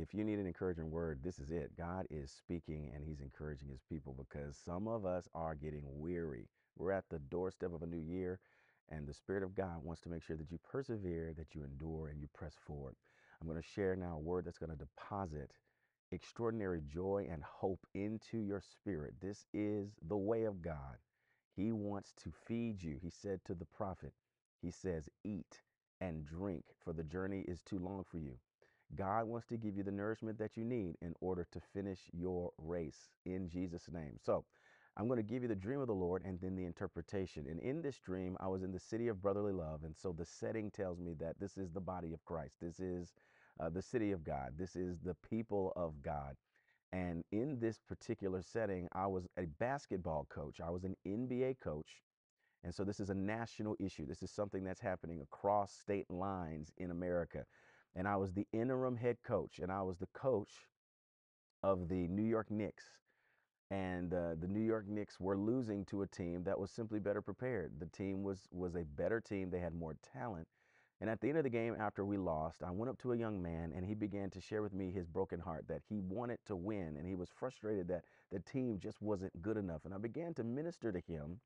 If you need an encouraging word, this is it. God is speaking and He's encouraging His people because some of us are getting weary. We're at the doorstep of a new year, and the Spirit of God wants to make sure that you persevere, that you endure, and you press forward. I'm going to share now a word that's going to deposit extraordinary joy and hope into your spirit. This is the way of God. He wants to feed you. He said to the prophet, He says, Eat and drink, for the journey is too long for you. God wants to give you the nourishment that you need in order to finish your race in Jesus' name. So, I'm going to give you the dream of the Lord and then the interpretation. And in this dream, I was in the city of brotherly love. And so the setting tells me that this is the body of Christ. This is uh, the city of God. This is the people of God. And in this particular setting, I was a basketball coach, I was an NBA coach. And so this is a national issue. This is something that's happening across state lines in America. And I was the interim head coach, and I was the coach of the New York Knicks. And uh, the New York Knicks were losing to a team that was simply better prepared. The team was was a better team. They had more talent. And at the end of the game, after we lost, I went up to a young man and he began to share with me his broken heart that he wanted to win and he was frustrated that the team just wasn't good enough. And I began to minister to him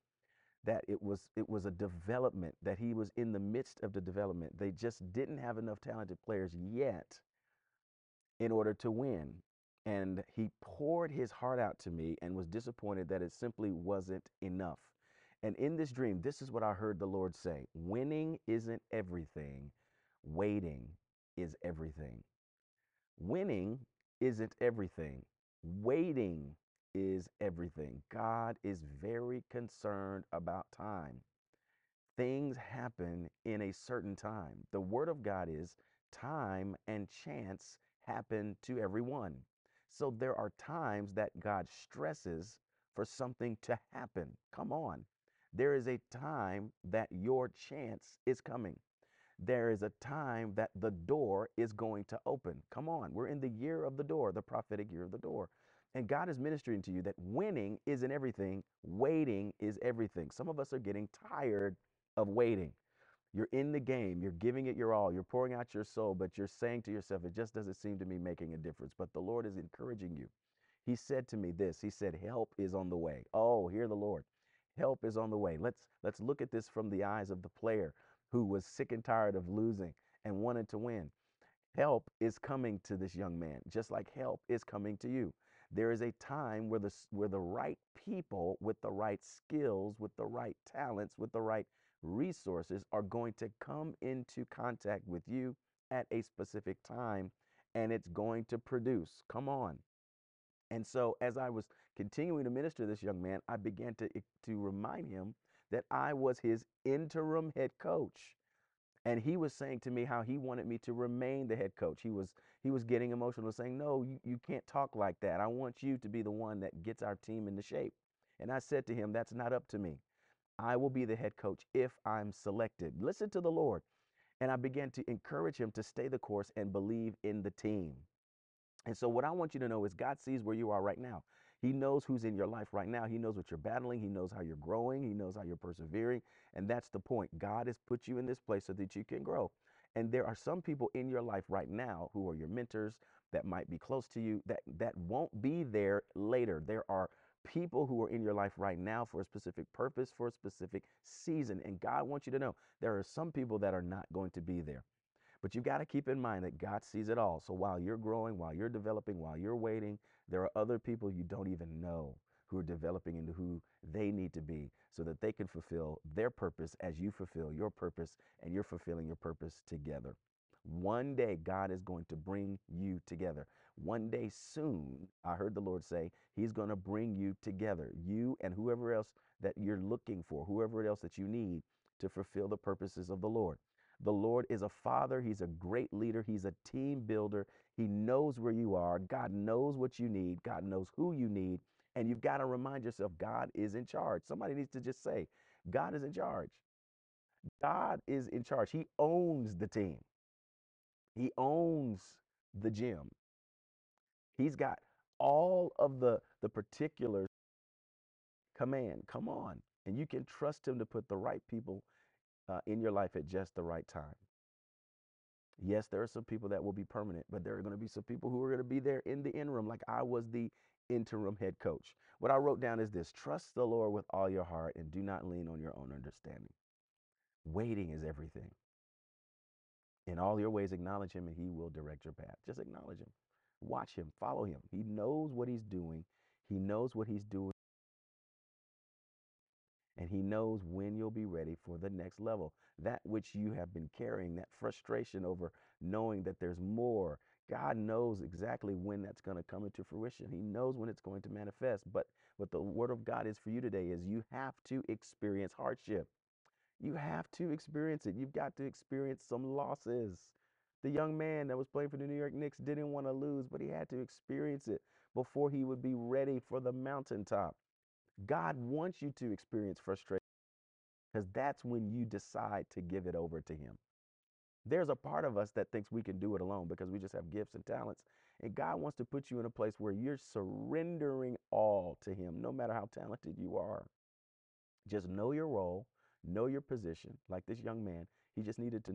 that it was it was a development that he was in the midst of the development. They just didn't have enough talented players yet in order to win. And he poured his heart out to me and was disappointed that it simply wasn't enough. And in this dream, this is what I heard the Lord say winning isn't everything, waiting is everything. Winning isn't everything, waiting is everything. God is very concerned about time. Things happen in a certain time. The word of God is time and chance happen to everyone. So there are times that God stresses for something to happen. Come on. There is a time that your chance is coming. There is a time that the door is going to open. Come on. We're in the year of the door, the prophetic year of the door. And God is ministering to you that winning isn't everything, waiting is everything. Some of us are getting tired of waiting. You're in the game, you're giving it your all, you're pouring out your soul, but you're saying to yourself, it just doesn't seem to me making a difference. But the Lord is encouraging you. He said to me this He said, Help is on the way. Oh, hear the Lord. Help is on the way. Let's let's look at this from the eyes of the player who was sick and tired of losing and wanted to win. Help is coming to this young man, just like help is coming to you. There is a time where the, where the right people with the right skills, with the right talents, with the right resources are going to come into contact with you at a specific time and it's going to produce. Come on. And so as I was continuing to minister to this young man, I began to, eh, to remind him that I was his interim head coach and he was saying to me how he wanted me to remain the head coach. He was he was getting emotional saying no you, you can't talk like that. I want you to be the one that gets our team into shape. And i said to him that's not up to me. I will be the head coach if i'm selected. Listen to the lord. And i began to encourage him to stay the course and believe in the team. And so, what I want you to know is God sees where you are right now. He knows who's in your life right now. He knows what you're battling. He knows how you're growing. He knows how you're persevering. And that's the point. God has put you in this place so that you can grow. And there are some people in your life right now who are your mentors that might be close to you that, that won't be there later. There are people who are in your life right now for a specific purpose, for a specific season. And God wants you to know there are some people that are not going to be there. But you've got to keep in mind that God sees it all. So while you're growing, while you're developing, while you're waiting, there are other people you don't even know who are developing into who they need to be so that they can fulfill their purpose as you fulfill your purpose and you're fulfilling your purpose together. One day, God is going to bring you together. One day soon, I heard the Lord say, He's going to bring you together, you and whoever else that you're looking for, whoever else that you need to fulfill the purposes of the Lord. The Lord is a father. He's a great leader. He's a team builder. He knows where you are. God knows what you need. God knows who you need. And you've got to remind yourself God is in charge. Somebody needs to just say, God is in charge. God is in charge. He owns the team, He owns the gym. He's got all of the, the particulars command. Come on. And you can trust Him to put the right people uh, in your life at just the right time. Yes, there are some people that will be permanent, but there are going to be some people who are going to be there in the interim, like I was the interim head coach. What I wrote down is this trust the Lord with all your heart and do not lean on your own understanding. Waiting is everything. In all your ways, acknowledge him and he will direct your path. Just acknowledge him. Watch him. Follow him. He knows what he's doing. He knows what he's doing. And he knows when you'll be ready for the next level. That which you have been carrying, that frustration over knowing that there's more. God knows exactly when that's going to come into fruition. He knows when it's going to manifest. But what the word of God is for you today is you have to experience hardship. You have to experience it. You've got to experience some losses. The young man that was playing for the New York Knicks didn't want to lose, but he had to experience it before he would be ready for the mountaintop. God wants you to experience frustration because that's when you decide to give it over to Him. There's a part of us that thinks we can do it alone because we just have gifts and talents. And God wants to put you in a place where you're surrendering all to Him, no matter how talented you are. Just know your role, know your position. Like this young man, he just needed to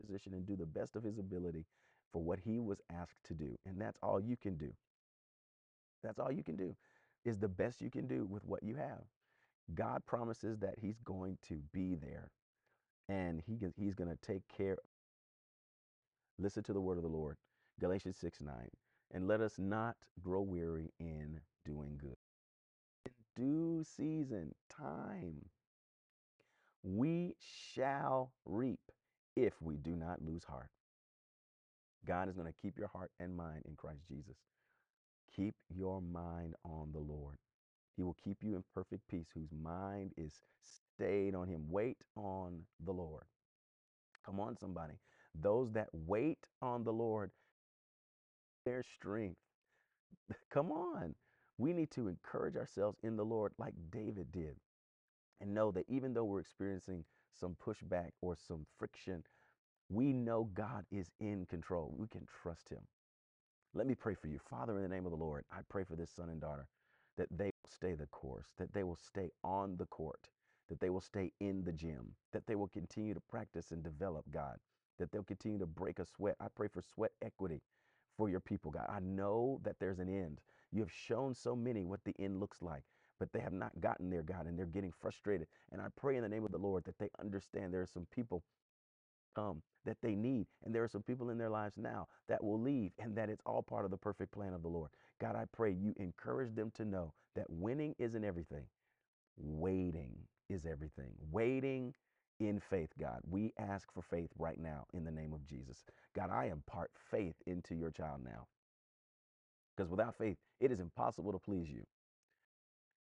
position and do the best of his ability for what he was asked to do. And that's all you can do. That's all you can do is the best you can do with what you have. God promises that he's going to be there and he he's going to take care. Listen to the word of the Lord. Galatians 6 9. And let us not grow weary in doing good. In due season, time, we shall reap if we do not lose heart. God is going to keep your heart and mind in Christ Jesus. Keep your mind on the Lord. He will keep you in perfect peace, whose mind is stayed on him. Wait on the Lord. Come on, somebody. Those that wait on the Lord, their strength. Come on. We need to encourage ourselves in the Lord like David did and know that even though we're experiencing some pushback or some friction, we know God is in control. We can trust him. Let me pray for you. Father, in the name of the Lord, I pray for this son and daughter that they will stay the course, that they will stay on the court, that they will stay in the gym, that they will continue to practice and develop, God, that they'll continue to break a sweat. I pray for sweat equity for your people, God. I know that there's an end. You have shown so many what the end looks like, but they have not gotten there, God, and they're getting frustrated. And I pray in the name of the Lord that they understand there are some people um, that they need. And there are some people in their lives now that will leave, and that it's all part of the perfect plan of the Lord. God, I pray you encourage them to know that winning isn't everything, waiting is everything. Waiting in faith, God. We ask for faith right now in the name of Jesus. God, I impart faith into your child now. Because without faith, it is impossible to please you.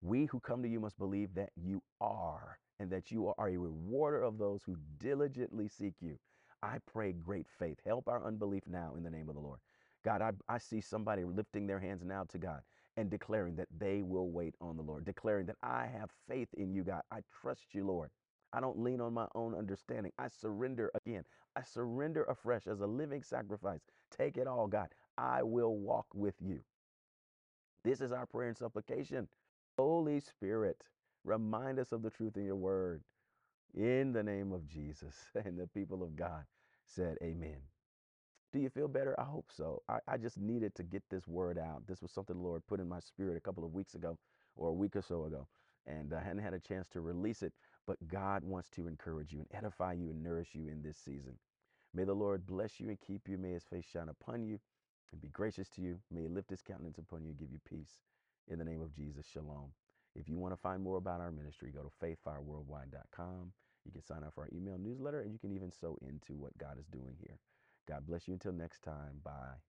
We who come to you must believe that you are and that you are a rewarder of those who diligently seek you. I pray great faith. Help our unbelief now in the name of the Lord. God, I, I see somebody lifting their hands now to God and declaring that they will wait on the Lord, declaring that I have faith in you, God. I trust you, Lord. I don't lean on my own understanding. I surrender again. I surrender afresh as a living sacrifice. Take it all, God. I will walk with you. This is our prayer and supplication. Holy Spirit, remind us of the truth in your word. In the name of Jesus. And the people of God said, Amen. Do you feel better? I hope so. I, I, just needed to get this word out. This was something the Lord put in my spirit a couple of weeks ago or a week or so ago. And I hadn't had a chance to release it, but God wants to encourage you and edify you and nourish you in this season. May the Lord bless you and keep you. May his face shine upon you and be gracious to you. May he lift his countenance upon you and give you peace. In the name of Jesus, shalom. If you want to find more about our ministry, go to faithfireworldwide.com. You can sign up for our email newsletter and you can even sow into what God is doing here. God bless you until next time. Bye.